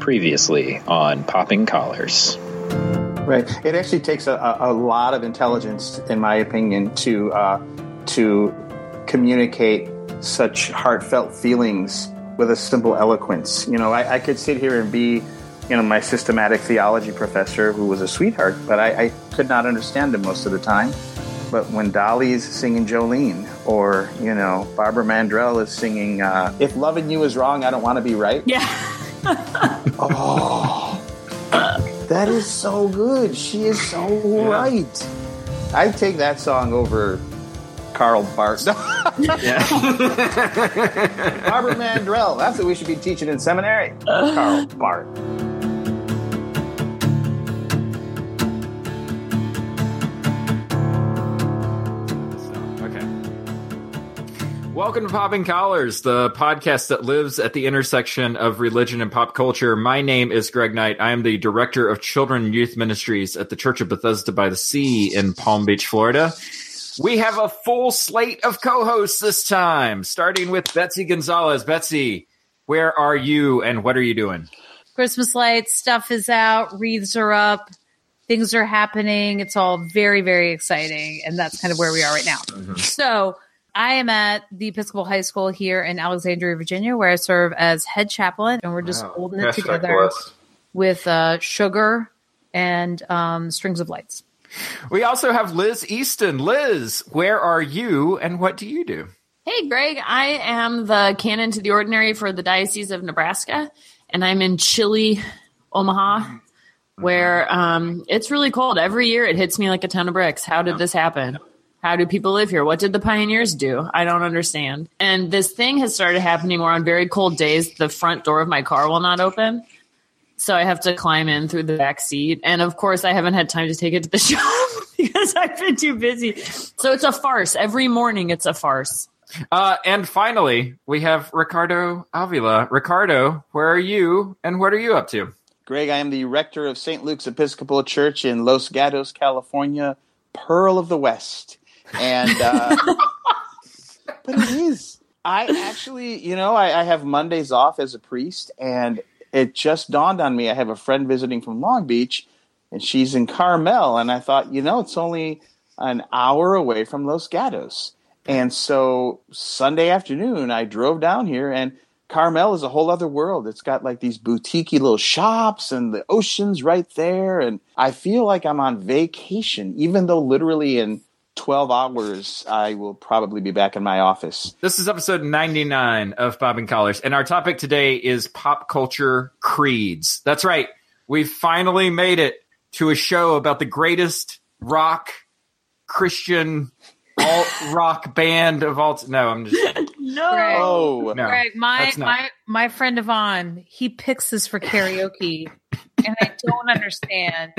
Previously on Popping Collars. Right. It actually takes a, a lot of intelligence, in my opinion, to uh, to communicate such heartfelt feelings with a simple eloquence. You know, I, I, could sit here and be, you know, my systematic theology professor who was a sweetheart, but I, I could not understand him most of the time. But when Dolly's singing Jolene, or you know, Barbara Mandrell is singing uh, "If Loving You Is Wrong, I Don't Want to Be Right," yeah. oh, that is so good. She is so yeah. right. I take that song over Karl yeah. Barbara Mandrell. That's what we should be teaching in seminary. Karl Barth. Welcome to Popping Collars, the podcast that lives at the intersection of religion and pop culture. My name is Greg Knight. I am the director of children and youth ministries at the Church of Bethesda by the Sea in Palm Beach, Florida. We have a full slate of co-hosts this time, starting with Betsy Gonzalez. Betsy, where are you and what are you doing? Christmas lights, stuff is out, wreaths are up, things are happening. It's all very, very exciting. And that's kind of where we are right now. Mm-hmm. So I am at the Episcopal High School here in Alexandria, Virginia, where I serve as head chaplain, and we're just wow. holding it together with uh, sugar and um, strings of lights. We also have Liz Easton. Liz, where are you and what do you do? Hey, Greg. I am the canon to the ordinary for the Diocese of Nebraska, and I'm in chilly Omaha, where um, it's really cold. Every year it hits me like a ton of bricks. How did this happen? How do people live here? What did the pioneers do? I don't understand. And this thing has started happening where on very cold days, the front door of my car will not open. So I have to climb in through the back seat. And of course, I haven't had time to take it to the shop because I've been too busy. So it's a farce. Every morning, it's a farce. Uh, and finally, we have Ricardo Avila. Ricardo, where are you and what are you up to? Greg, I am the rector of St. Luke's Episcopal Church in Los Gatos, California, Pearl of the West and uh, but it is. I actually, you know, I, I have Mondays off as a priest, and it just dawned on me. I have a friend visiting from Long Beach, and she's in Carmel, and I thought, you know, it's only an hour away from Los Gatos. And so Sunday afternoon, I drove down here, and Carmel is a whole other world. It's got like these boutiquey little shops, and the ocean's right there. And I feel like I'm on vacation, even though literally in 12 hours, I will probably be back in my office. This is episode 99 of Popping Collars, and our topic today is pop culture creeds. That's right. We finally made it to a show about the greatest rock Christian alt rock band of all. T- no, I'm just no. Greg, oh, no, Greg, my my my friend Yvonne, he picks this for karaoke, and I don't understand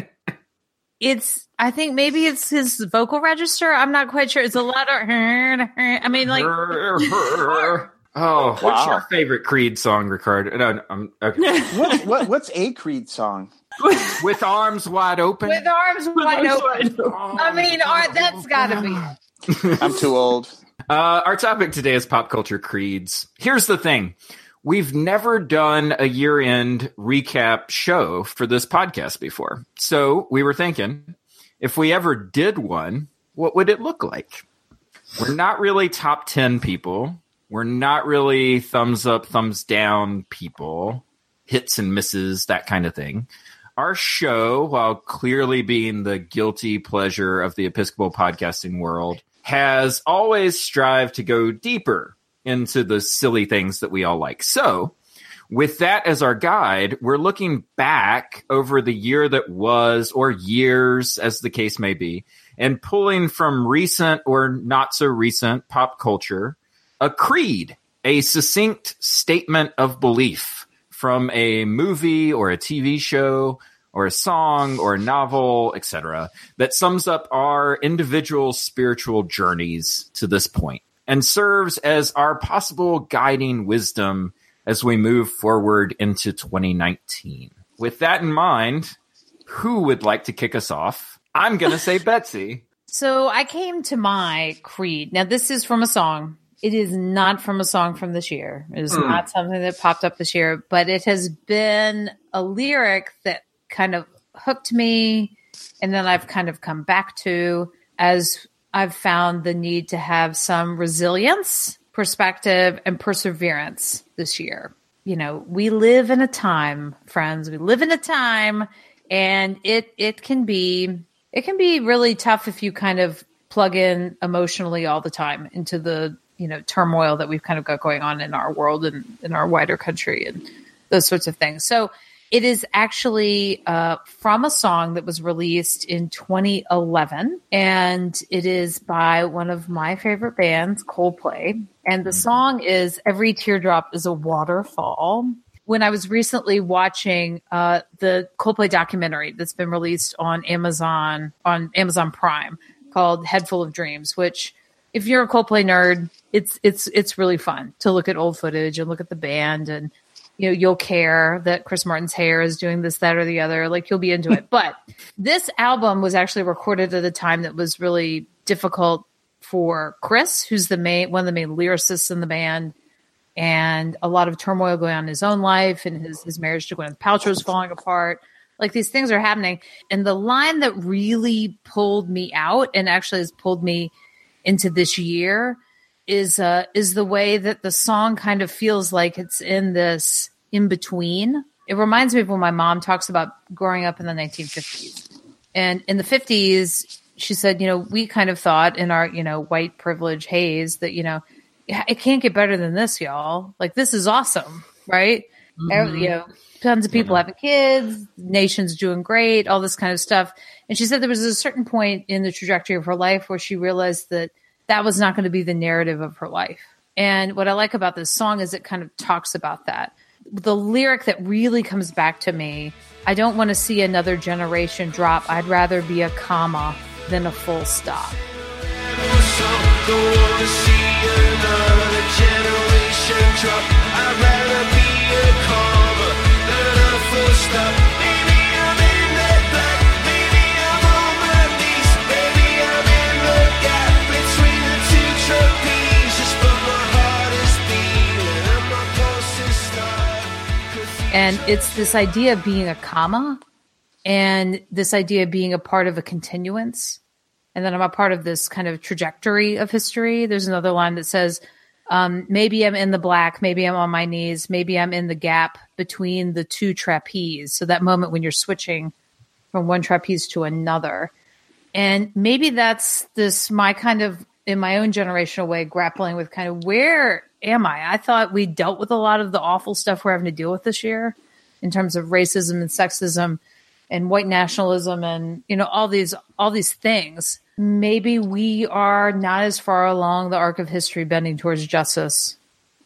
it's I think maybe it's his vocal register. I'm not quite sure. It's a lot of I mean like Oh, what's your favorite Creed song, Ricardo? No, I'm okay. what, what, what's a Creed song? With arms wide open. With arms wide open. Oh, I mean, that's got to be. I'm too old. Uh, our topic today is pop culture creeds. Here's the thing We've never done a year end recap show for this podcast before. So we were thinking if we ever did one, what would it look like? We're not really top 10 people. We're not really thumbs up, thumbs down people, hits and misses, that kind of thing. Our show, while clearly being the guilty pleasure of the Episcopal podcasting world, has always strived to go deeper into the silly things that we all like. So, with that as our guide, we're looking back over the year that was, or years, as the case may be, and pulling from recent or not so recent pop culture a creed, a succinct statement of belief from a movie or a TV show or a song or a novel, etc., that sums up our individual spiritual journeys to this point and serves as our possible guiding wisdom as we move forward into 2019. With that in mind, who would like to kick us off? I'm going to say Betsy. So I came to my creed. Now, this is from a song. It is not from a song from this year. It is hmm. not something that popped up this year, but it has been a lyric that kind of hooked me and then I've kind of come back to as I've found the need to have some resilience, perspective, and perseverance this year. You know, we live in a time, friends, we live in a time and it it can be it can be really tough if you kind of plug in emotionally all the time into the you know turmoil that we've kind of got going on in our world and in our wider country and those sorts of things. So it is actually uh, from a song that was released in 2011, and it is by one of my favorite bands, Coldplay. And the song is "Every Teardrop Is a Waterfall." When I was recently watching uh, the Coldplay documentary that's been released on Amazon on Amazon Prime called "Head Full of Dreams," which if you're a Coldplay nerd, it's it's it's really fun to look at old footage and look at the band and you know you'll care that Chris Martin's hair is doing this that or the other like you'll be into it. But this album was actually recorded at a time that was really difficult for Chris, who's the main one of the main lyricists in the band and a lot of turmoil going on in his own life and his his marriage to Gwyneth Paltrow is falling apart. Like these things are happening. And the line that really pulled me out and actually has pulled me into this year is uh is the way that the song kind of feels like it's in this in between. It reminds me of when my mom talks about growing up in the 1950s. And in the 50s, she said, you know, we kind of thought in our, you know, white privilege haze that, you know, "Yeah, it can't get better than this, y'all. Like this is awesome, right? Every- You know, tons of people having kids, nations doing great, all this kind of stuff. And she said there was a certain point in the trajectory of her life where she realized that that was not going to be the narrative of her life. And what I like about this song is it kind of talks about that. The lyric that really comes back to me I don't want to see another generation drop. I'd rather be a comma than a full stop. And it's this idea of being a comma and this idea of being a part of a continuance. And then I'm a part of this kind of trajectory of history. There's another line that says, um, maybe I'm in the black, maybe I'm on my knees, maybe I'm in the gap between the two trapeze. So that moment when you're switching from one trapeze to another. And maybe that's this my kind of in my own generational way grappling with kind of where am I? I thought we dealt with a lot of the awful stuff we're having to deal with this year in terms of racism and sexism and white nationalism and you know all these all these things. Maybe we are not as far along the arc of history bending towards justice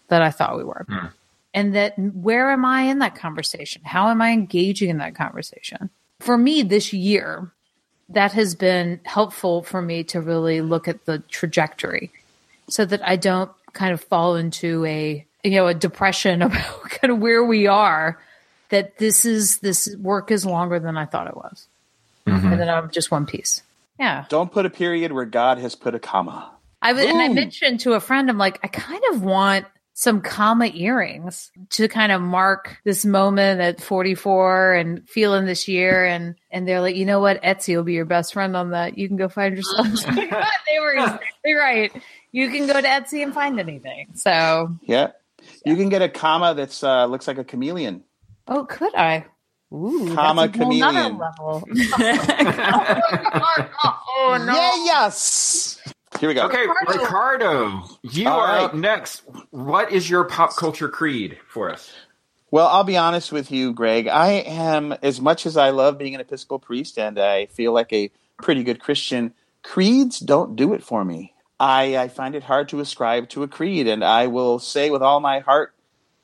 that I thought we were. Hmm. And that where am I in that conversation? How am I engaging in that conversation? For me this year, that has been helpful for me to really look at the trajectory so that I don't kind of fall into a you know a depression about kind of where we are that this is this work is longer than I thought it was. Mm-hmm. And then I'm just one piece. Yeah. Don't put a period where God has put a comma. I and I mentioned to a friend, I'm like, I kind of want some comma earrings to kind of mark this moment at 44 and feeling this year. And and they're like, you know what, Etsy will be your best friend on that. You can go find yourself. they were exactly right. You can go to Etsy and find anything. So, Yeah. You can get a comma that's uh, looks like a chameleon. oh, could I? Ooh, Comma that's a chameleon. level. oh no! Yeah, yes. Here we go. Okay, Ricardo, you All are right. up next. What is your pop culture creed for us? Well, I'll be honest with you, Greg. I am, as much as I love being an Episcopal priest and I feel like a pretty good Christian, creeds don't do it for me. I, I find it hard to ascribe to a creed, and I will say with all my heart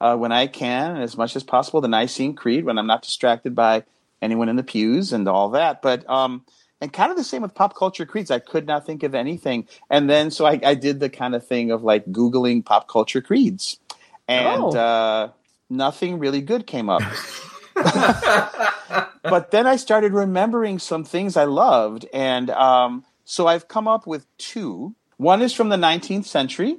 uh, when I can, as much as possible, the Nicene Creed when I'm not distracted by anyone in the pews and all that. But um, and kind of the same with pop culture creeds. I could not think of anything, and then so I, I did the kind of thing of like googling pop culture creeds, and Oh. uh, nothing really good came up. but then I started remembering some things I loved, and um, so I've come up with two. One is from the 19th century,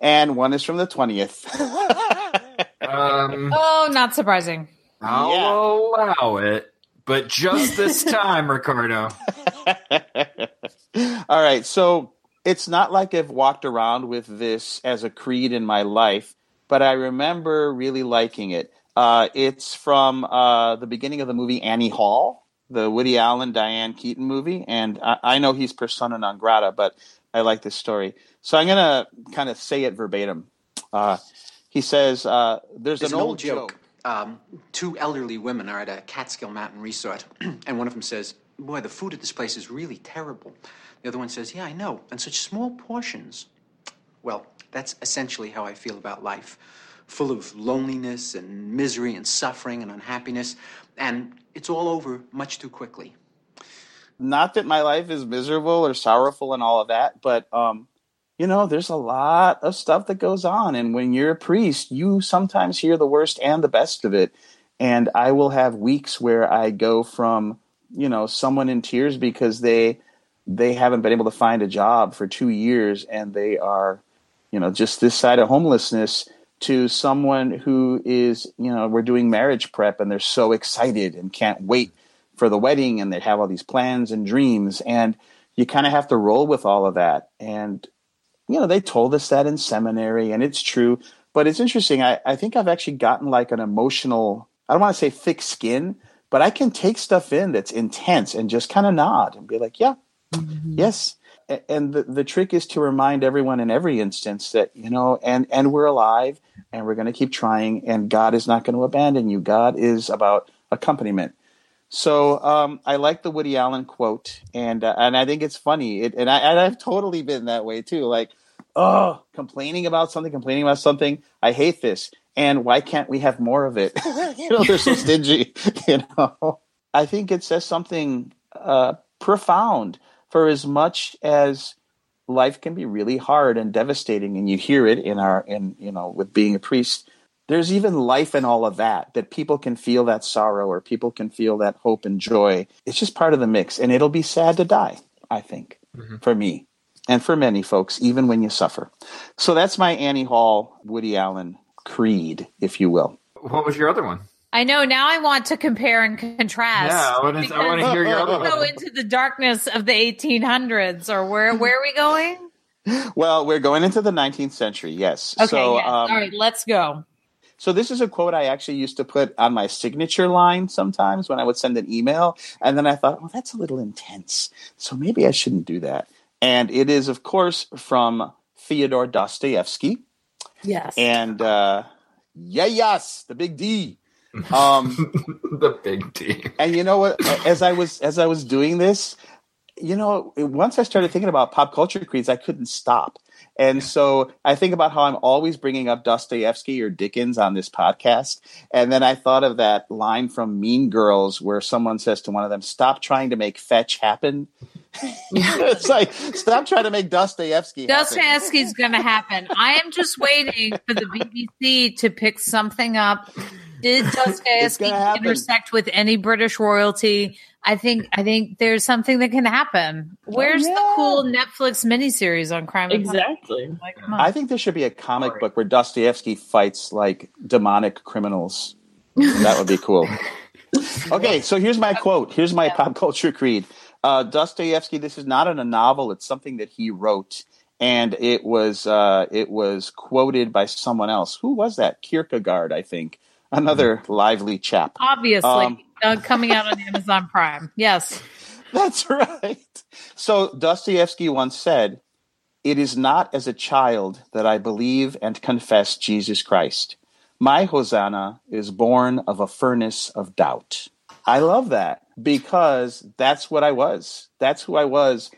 and one is from the 20th. Um, Oh, not surprising. I'll allow it, but just this time, Ricardo. All right. So it's not like I've walked around with this as a creed in my life, but I remember really liking it. Uh, it's from uh, the beginning of the movie Annie Hall, the Woody Allen, Diane Keaton movie. And I, I know he's persona non grata, but I like this story. So I'm going to kind of say it verbatim. Uh, he says, uh, There's, There's an, old joke. Um, two elderly women are at a Catskill Mountain resort, and one of them says, Boy, the food at this place is really terrible. The other one says, Yeah, I know, and such small portions. Well, that's essentially how I feel about life full of loneliness and misery and suffering and unhappiness, and it's all over much too quickly. Not that my life is miserable or sorrowful and all of that, but um, you know, there's a lot of stuff that goes on, and when you're a priest, you sometimes hear the worst and the best of it. And I will have weeks where I go from you know someone in tears because they they haven't been able to find a job for two years and they are you know just this side of homelessness to someone who is you know we're doing marriage prep and they're so excited and can't wait for the wedding and they have all these plans and dreams and you kind of have to roll with all of that. And you know they told us that in seminary and it's true but it's interesting i, I think i've actually gotten like an emotional i don't want to say thick skin but i can take stuff in that's intense and just kind of nod and be like yeah mm-hmm. yes. And the, the trick is to remind everyone in every instance that you know and and we're alive and we're going to keep trying and god is not going to abandon you. God is about accompaniment so um, I like the Woody Allen quote, and uh, and I think it's funny. It, and I and I've totally been that way too. Like, oh, complaining about something, complaining about something. I hate this, and why can't we have more of it? you know, they're so stingy. You know, I think it says something uh, profound. For as much as life can be really hard and devastating, and you hear it in our in you know with being a priest there's even life in all of that that people can feel that sorrow or people can feel that hope and joy it's just part of the mix and it'll be sad to die i think for me and for many folks even when you suffer so that's my annie hall woody allen creed if you will What was your other one? I know. Now I want to compare and contrast. Yeah, I want to, I want to hear your other one. Go into the darkness of the 1800s, or where? Where are we going? well we're going into the 19th century yes Okay. so yes. um, All right. Let's go. So this is a quote I actually used to put on my signature line sometimes when I would send an email, and then I thought, well, that's a little intense, so maybe I shouldn't do that. And it is, of course, from Fyodor Dostoevsky, Yes. and uh, yeah, yes, the big D. Um, the big D. and you know what? As I was as I was doing this, you know, once I started thinking about pop culture creeds, I couldn't stop. And so I think about how I'm always bringing up Dostoevsky or Dickens on this podcast. And then I thought of that line from Mean Girls where someone says to one of them, Stop trying to make fetch happen. it's like, stop trying to make Dostoevsky happen. Dostoevsky's going to happen. I am just waiting for the BBC to pick something up. Did Dostoevsky gonna intersect with any British royalty? I think I think there's something that can happen. Where's the yeah. cool Netflix miniseries on crime? and? Exactly. Like. I think there should be a comic book where Dostoevsky fights like demonic criminals. That would be cool. Okay, so here's my quote. Here's my pop culture creed. Uh, Dostoevsky. This is not in a novel. It's something that he wrote, and it was uh, it was quoted by someone else. Who was that? Kierkegaard, I think. Another lively chap. Obviously, Um, uh, coming out on Amazon Prime. Yes. That's right. So Dostoevsky once said, It is not as a child that I believe and confess Jesus Christ. My Hosanna is born of a furnace of doubt. I love that because that's what I was. That's who I was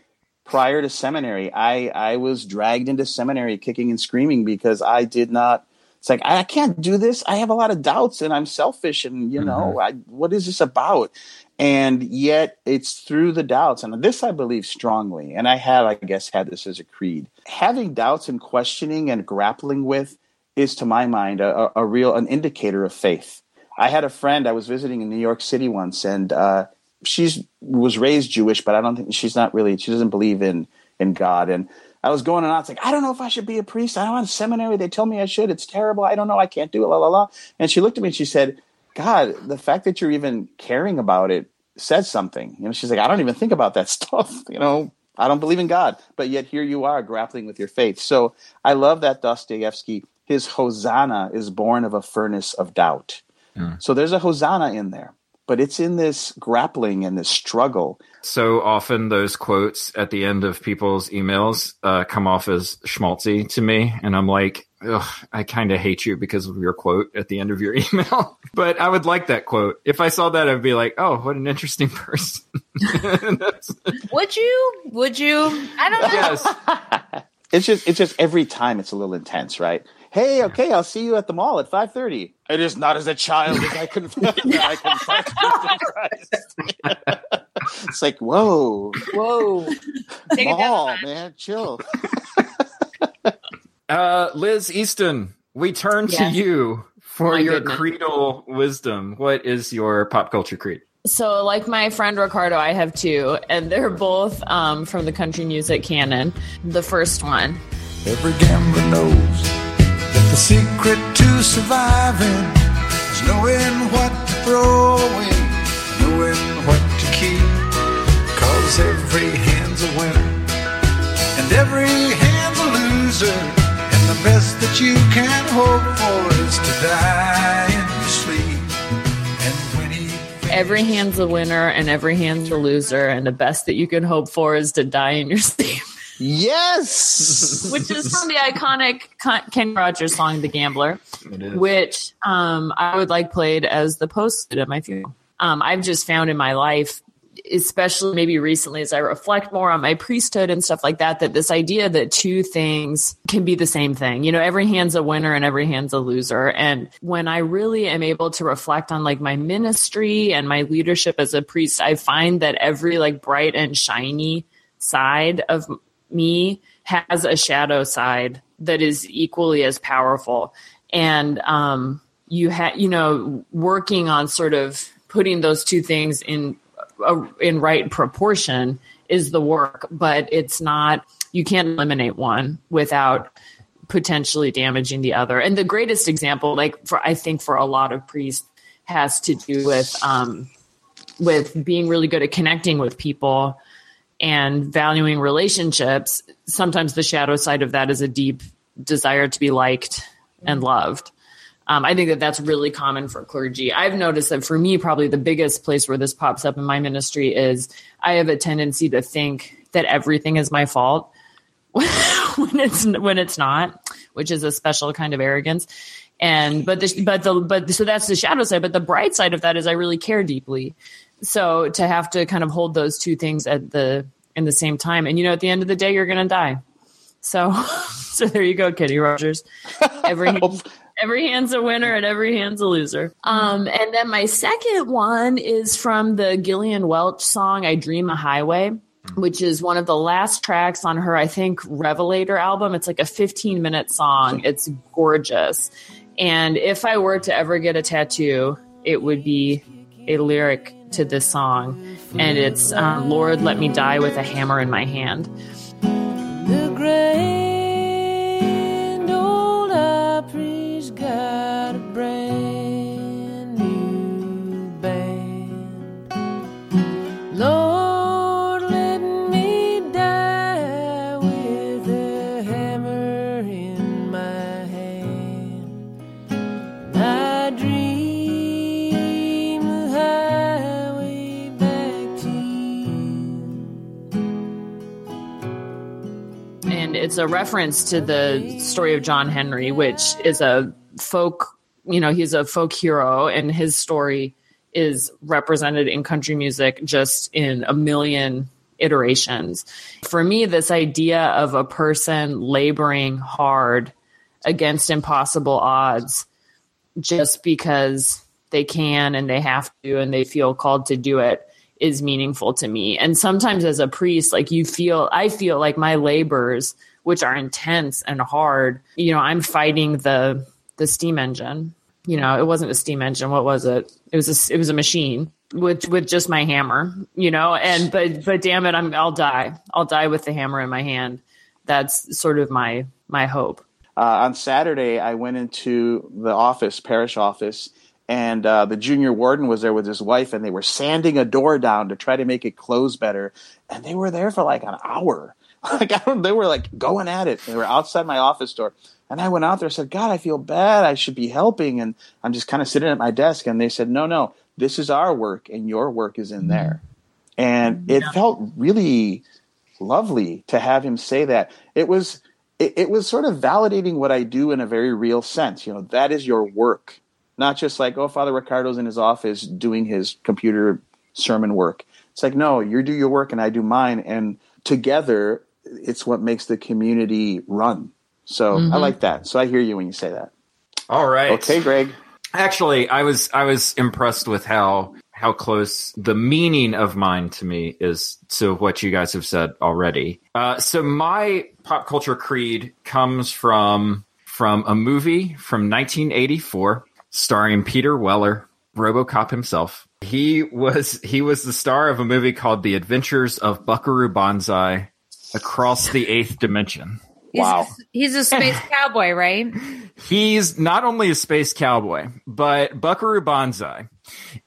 prior to seminary. I, I was dragged into seminary kicking and screaming because I did not. It's like, I can't do this. I have a lot of doubts and I'm selfish and, you know, I, what is this about? and yet it's through the doubts and this i believe strongly and i have i guess had this as a creed having doubts and questioning and grappling with is to my mind a, a- a real an indicator of faith i had a friend i was visiting in new york city once and uh, she's was raised jewish but i don't think she's not really she doesn't believe in in god and I was going and on. It's like I don't know if I should be a priest. I don't want seminary. They tell me I should. It's terrible. I don't know. I can't do it. La la la. And she looked at me and she said, "God, the fact that you're even caring about it says something." You know, she's like, "I don't even think about that stuff." You know, I don't believe in God, but yet here you are grappling with your faith. So I love that Dostoevsky. His Hosanna is born of a furnace of doubt. Mm. So there's a Hosanna in there, but it's in this grappling and this struggle. So often those quotes at the end of people's emails uh, come off as schmaltzy to me, and I'm like, Ugh, I kind of hate you because of your quote at the end of your email. but I would like that quote. If I saw that, I'd be like, oh, what an interesting person. Would you? Would you? I don't know. yes. It's just it's just every time it's a little intense, right? Hey, okay, I'll see you at the mall at five thirty. It is not as a child as I confess that I confess Christ. it's like whoa, Whoa. Take it down a mall, man, chill. Uh, Liz Easton, we turn to you for My your goodness. creedal wisdom. What is your pop culture creed? So, like my friend Ricardo, I have two, and they're both um, from the country music canon. The first one, Every gambler knows that the secret to surviving is knowing what to throw away, knowing what to keep. Cause every hand's a winner, and every hand's a loser. And the best that you can hope for is to die in your sleep. Every hand's a winner and every hand's a loser, and the best that you can hope for is to die in your sleep. Yes. which is from the iconic Con- Kenny Rogers song "The Gambler," It is. which um, I would like played as the post at my funeral. Um, I've just found in my life, especially maybe recently, as I reflect more on my priesthood and stuff like that, that this idea that two things can be the same thing. You know, every hand's a winner and every hand's a loser. And when I really am able to reflect on like my ministry and my leadership as a priest, I find that every like bright and shiny side of me has a shadow side that is equally as powerful. And um you have you know working on sort of putting those two things in uh, in right proportion is the work but it's not you can't eliminate one without potentially damaging the other. And the greatest example like for i think for a lot of priests has to do with um with being really good at connecting with people and valuing relationships, sometimes the shadow side of that is a deep desire to be liked and loved. Um, I think that that's really common for clergy. I've noticed that for me, probably the biggest place where this pops up in my ministry is I have a tendency to think that everything is my fault when it's when it's not, which is a special kind of arrogance. And but the, but the but so that's the shadow side. But the bright side of that is I really care deeply so to have to kind of hold those two things at the in the same time. And you know at the end of the day you're gonna die. So so there you go Kenny Rogers. Every every hand's a winner and every hand's a loser. Um and then my second one is from the gillian welch song i dream a highway which is one of the last tracks on her i think revelator album. It's like a 15 minute song it's gorgeous. And if i were to ever get a tattoo it would be a lyric to this song, and it's um, "Lord, let me die with a hammer in my hand." It's a reference to the story of John Henry, which is a folk, you know, he's a folk hero, and his story is represented in country music just in a million iterations. For me, this idea of a person laboring hard against impossible odds just because they can and they have to and they feel called to do it is meaningful to me. And sometimes as a priest, like you feel, I feel like my labors, which are intense and hard, you know, I'm fighting the the steam engine. You know, it wasn't a steam engine. What was it? It was a, it was a machine with with just my hammer. You know, and but but damn it, I'm I'll die. I'll die with the hammer in my hand that's sort of my my hope. Uh, on Saturday, I went into the office, parish office, and uh, the junior warden was there with his wife, and they were sanding a door down to try to make it close better. And they were there for like an hour. Like I don't, they were like going at it. They were outside my office door, and I went out there and said, "God, I feel bad. I should be helping." And I'm just kind of sitting at my desk, and they said, "No, no, this is our work, and your work is in there." And mm-hmm. it felt really lovely to have him say that. It was it, it was sort of validating what I do in a very real sense. You know, that is your work, not just like, oh, Father Ricardo's in his office doing his computer sermon work. It's like, no, you do your work and I do mine, and together, it's what makes the community run. So I like that. So I hear you when you say that. All right. Okay, Greg. Actually, I was I was impressed with how how close the meaning of mine to me is to what you guys have said already. Uh, so my pop culture creed comes from from a movie from 1984 starring Peter Weller, RoboCop himself. He was he was the star of a movie called The Adventures of Buckaroo Banzai Across the Eighth Dimension. He's, Wow. he's a space cowboy, right? He's not only a space cowboy, but Buckaroo Banzai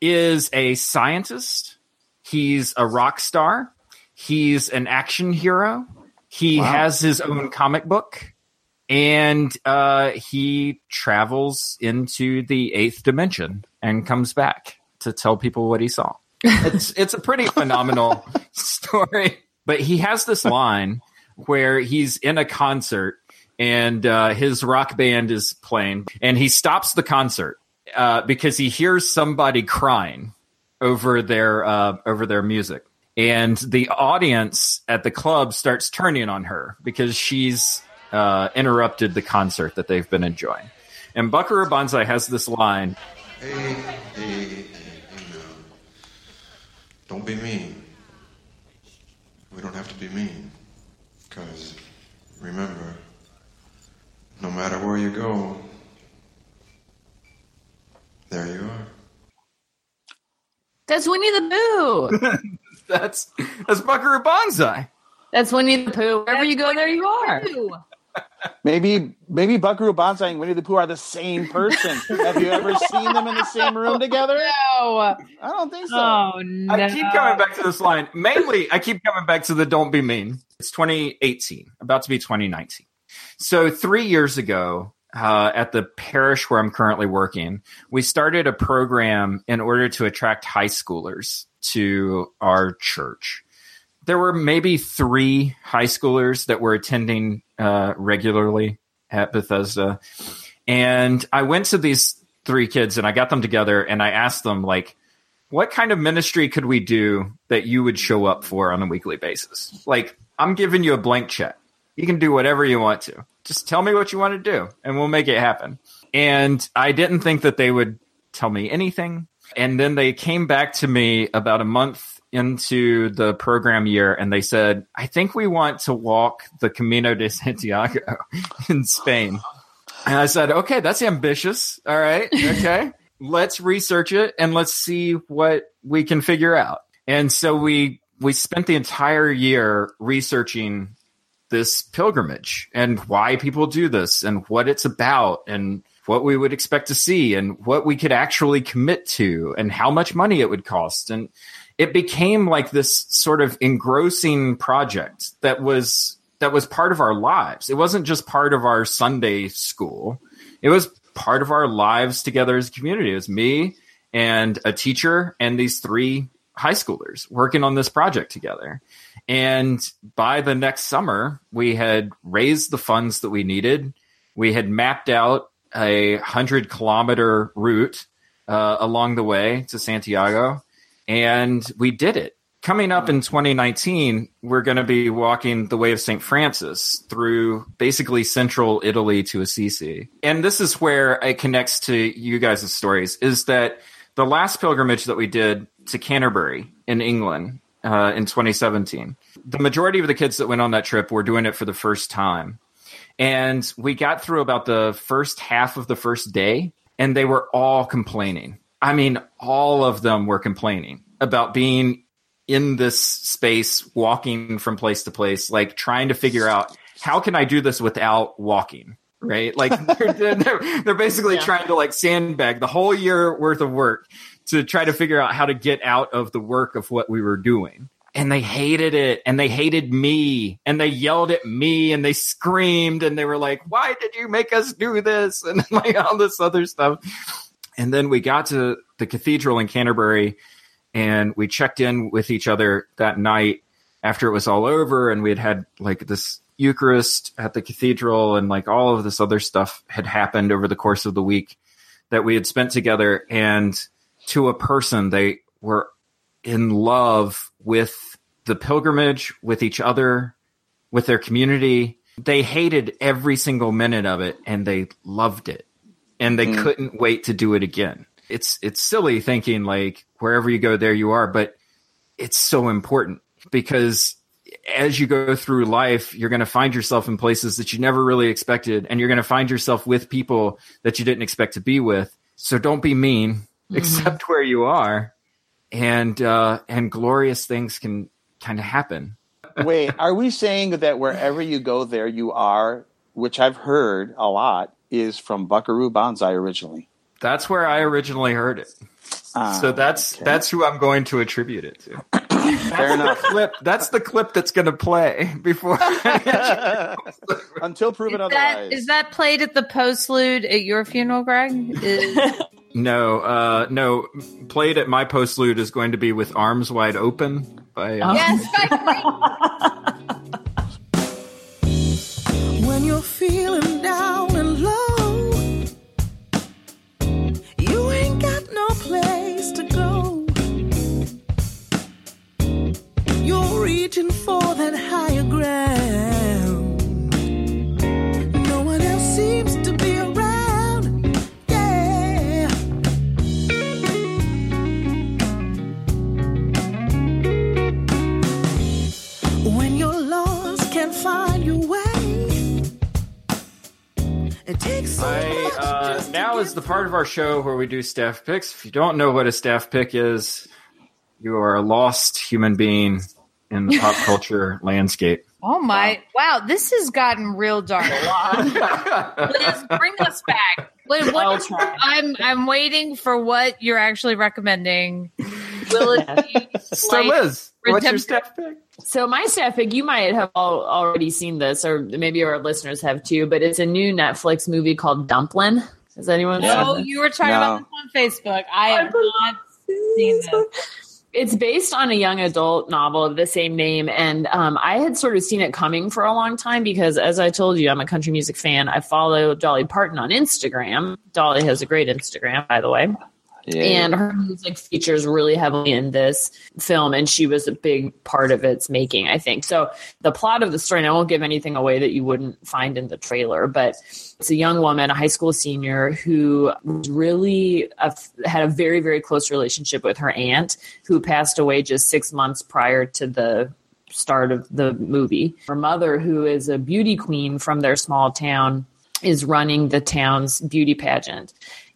is a scientist. He's a rock star. He's an action hero. He has his own comic book. And uh, he travels into the eighth dimension and comes back to tell people what he saw. It's it's a pretty phenomenal story. But he has this line where he's in a concert and uh, his rock band is playing, and he stops the concert uh, because he hears somebody crying over their uh, over their music, and the audience at the club starts turning on her because she's uh, interrupted the concert that they've been enjoying. And Buckaroo Banzai has this line Hey, hey, hey, hey now. Don't be mean. We don't have to be mean. Because remember, no matter where you go, there you are. That's Winnie the Pooh. that's that's Buckaroo Banzai. That's Winnie the Pooh. Wherever you go, there you are. Maybe maybe Buckaroo Banzai and Winnie the Pooh are the same person. have you ever seen them in the same room together? No. I don't think so. Oh no. I keep coming back to this line. Mainly, I keep coming back to the "Don't be mean." It's 2018, about to be 2019. So three years ago, uh, at the parish where I'm currently working, we started a program in order to attract high schoolers to our church. There were maybe three high schoolers that were attending uh, regularly at Bethesda, and I went to these three kids and I got them together and I asked them like what kind of ministry could we do that you would show up for on a weekly basis? Like, I'm giving you a blank check. You can do whatever you want to. Just tell me what you want to do and we'll make it happen. And I didn't think that they would tell me anything. And then they came back to me about a month into the program year and they said, I think we want to walk the Camino de Santiago in Spain. And I said, okay, that's ambitious. All right. Okay. let's research it and let's see what we can figure out. And so we we spent the entire year researching this pilgrimage and why people do this and what it's about and what we would expect to see and what we could actually commit to and how much money it would cost and it became like this sort of engrossing project that was that was part of our lives. It wasn't just part of our Sunday school. It was part of our lives together as a community. It was me and a teacher and these three high schoolers working on this project together. And by the next summer, we had raised the funds that we needed. We had mapped out a hundred kilometer route uh, along the way to Santiago, and we did it. Coming up in 2019, we're going to be walking the way of St. Francis through basically central Italy to Assisi. And this is where it connects to you guys' stories is that the last pilgrimage that we did to Canterbury in England uh, in 2017, the majority of the kids that went on that trip were doing it for the first time. And we got through about the first half of the first day, and they were all complaining. I mean, all of them were complaining about being in this space, walking from place to place, like trying to figure out how can I do this without walking? Right? Like they're, they're, they're basically Yeah. trying to like sandbag the whole year worth of work to try to figure out how to get out of the work of what we were doing. And they hated it and they hated me and they yelled at me and they screamed and they were like, why did you make us do this? And like all this other stuff. And then we got to the cathedral in Canterbury and we checked in with each other that night after it was all over and we had had like this Eucharist at the cathedral and like all of this other stuff had happened over the course of the week that we had spent together. And to a person they were in love with the pilgrimage with each other with their community. They hated every single minute of it and they loved it and they couldn't wait to do it again. It's it's silly thinking like wherever you go there you are but it's so important because as you go through life you're going to find yourself in places that you never really expected and you're going to find yourself with people that you didn't expect to be with. So don't be mean. Accept where you are and uh and glorious things can kind of happen. Wait, are we saying that wherever you go, there you are, which I've heard a lot, is from Buckaroo Banzai originally? that's where i originally heard it Ah, so that's okay. that's who i'm going to attribute it to fair enough. clip that's the clip that's going to play before Until proven Is that, otherwise. is that played at the postlude at your funeral, Greg? Is, No, uh, no. Played at my postlude is going to be with arms wide open by. Uh, yes, I When you're feeling reaching for that higher ground. No one else seems to be around. Yeah. When you're lost, can't find your way. It takes so I uh, now is the part of our show where we do staff picks. If you don't know what a staff pick is, you are a lost human being in the pop culture landscape. Oh my! Wow, this has gotten real dark. Liz, bring us back. Liz, what I'll is- try. I'm I'm waiting for what you're actually recommending. Will it be So, like Liz, what's your redemption- staff pick? So my staff pick, you might have all, already seen this, or maybe our listeners have too. But it's a new Netflix movie called Dumplin. Has anyone Yeah. Oh, seen you were talking No. about this on Facebook. I have not seen this. It's based on a young adult novel of the same name, and um, I had sort of seen it coming for a long time because, as I told you, I'm a country music fan. I follow Dolly Parton on Instagram. Dolly has a great Instagram, by the way. Yeah. and her music features really heavily in this film and she was a big part of its making i think. So the plot of the story and i won't give anything away that you wouldn't find in the trailer but it's a young woman a high school senior who really a, had a very very close relationship with her aunt who passed away just six months prior to the start of the movie. Her mother who is a beauty queen from their small town is running the town's beauty pageant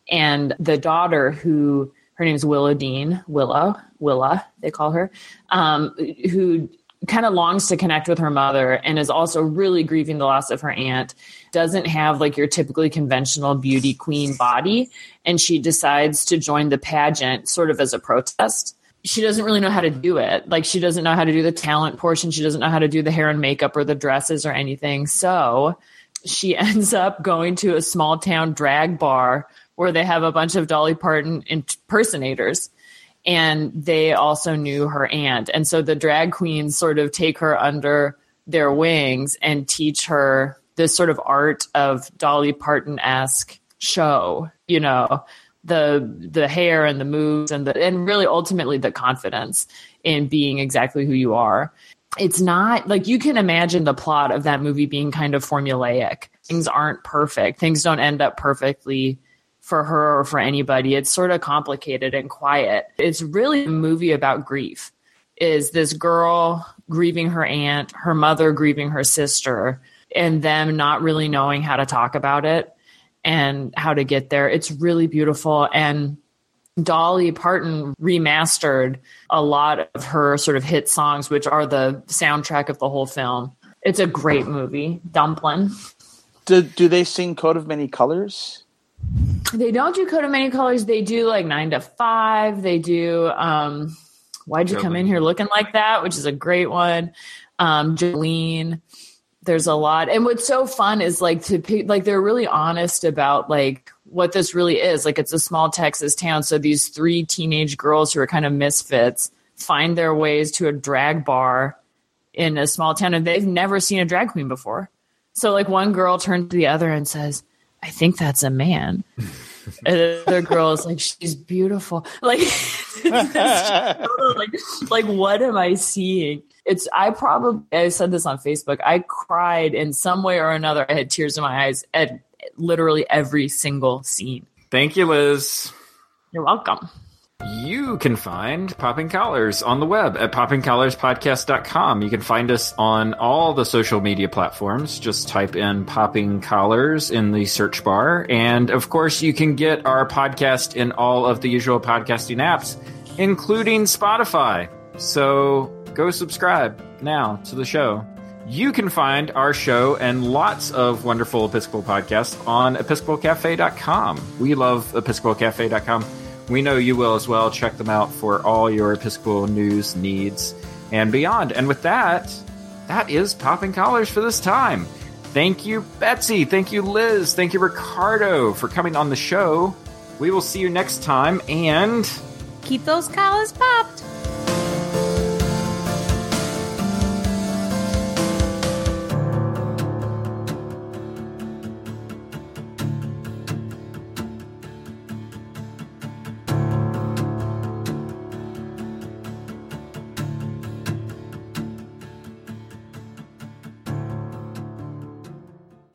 and the daughter who her name's Willow Dean, Willow, Willa, they call her, um, who kind of longs to connect with her mother and is also really grieving the loss of her aunt, doesn't have like your typically conventional beauty queen body. And she decides to join the pageant sort of as a protest. She doesn't really know how to do it. Like, she doesn't know how to do the talent portion. She doesn't know how to do the hair and makeup or the dresses or anything. So she ends up going to a small town drag bar where they have a bunch of Dolly Parton impersonators. And they also knew her aunt. And so the drag queens sort of take her under their wings and teach her this sort of art of Dolly Parton esque show, you know, the the hair and the moves and the and really ultimately the confidence in being exactly who you are it's not like you can imagine the plot of that movie being kind of formulaic. Things aren't perfect. Things don't end up perfectly for her or for anybody. It's sort of complicated and quiet. It's really a movie about grief. Is this girl grieving her aunt, her mother grieving her sister, and them not really knowing how to talk about it and how to get there. It's really beautiful and Dolly Parton remastered a lot of her sort of hit songs, which are the soundtrack of the whole film. It's a great movie. Dumpling. Do, do they sing Coat of Many Colors? They don't do Coat of Many Colors. They do like nine to five. They do um Why'd you come in here looking like that? Which is a great one. Um Jolene. There's a lot. And what's so fun is like to pick like they're really honest about like what this really is. Like it's a small Texas town. So these three teenage girls who are kind of misfits find their ways to a drag bar in a small town and they've never seen a drag queen before. So like one girl turns to the other and says, I think that's a man. and the other girl is like, she's beautiful. Like, like, like, what am I seeing? It's, I probably, I said this on Facebook. I cried in some way or another. I had tears in my eyes at literally every single scene. Thank you, Liz. You're welcome. You can find Popping Collars on the web at poppingcollarspodcast.com. You can find us on all the social media platforms. Just type in Popping Collars in the search bar. And of course, you can get our podcast in all of the usual podcasting apps, including Spotify. So go subscribe now to the show. You can find our show and lots of wonderful Episcopal podcasts on episcopalcafe.com. We love episcopalcafe.com. We know you will as well. Check them out for all your Episcopal news needs and beyond. And with that, that is Popping Collars for this time. Thank you, Betsy. Thank you, Liz. Thank you, Ricardo, for coming on the show. We will see you next time and Keep those collars popped.